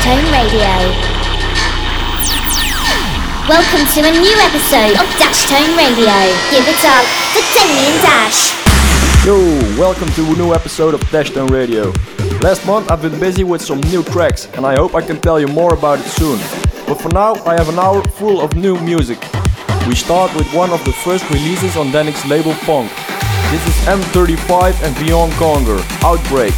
Tone Radio. Welcome to a new episode of Dash Tone Radio. Give it up for and Dash. Yo, welcome to a new episode of Dash Tone Radio. Last month I've been busy with some new tracks and I hope I can tell you more about it soon. But for now I have an hour full of new music. We start with one of the first releases on Dannic's label Fonk. This is M35 and Beyond Conger, Outbreak.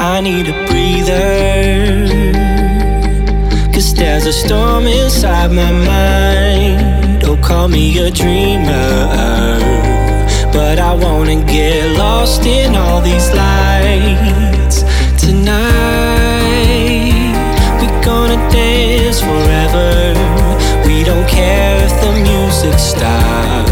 I need a breather. Cause there's a storm inside my mind. Don't call me a dreamer. But I wanna get lost in all these lights tonight. We're gonna dance forever. We don't care if the music stops.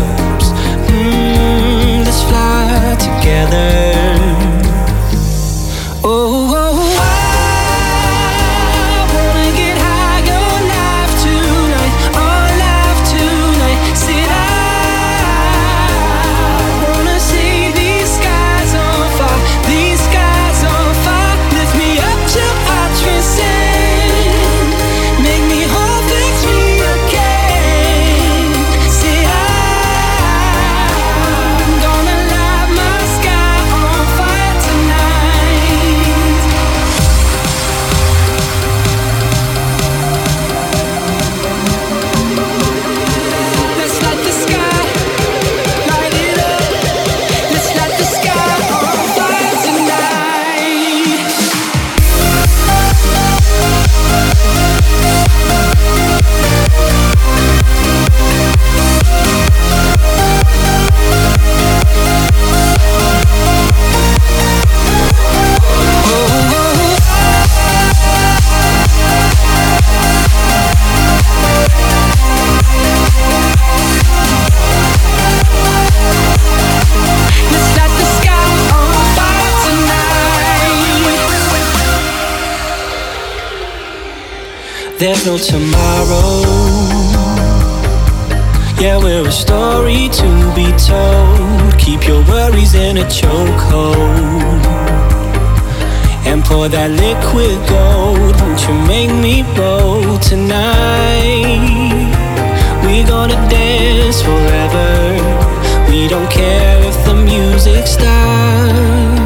There's no tomorrow. Yeah, we're a story to be told. Keep your worries in a chokehold. And pour that liquid gold. Won't you make me bold tonight? We're gonna dance forever. We don't care if the music stops.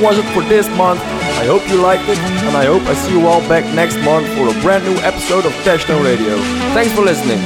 Was it for this month. I hope you liked it, and I hope I see you all back next month for a brand new episode of Touchdown Radio. Thanks for listening.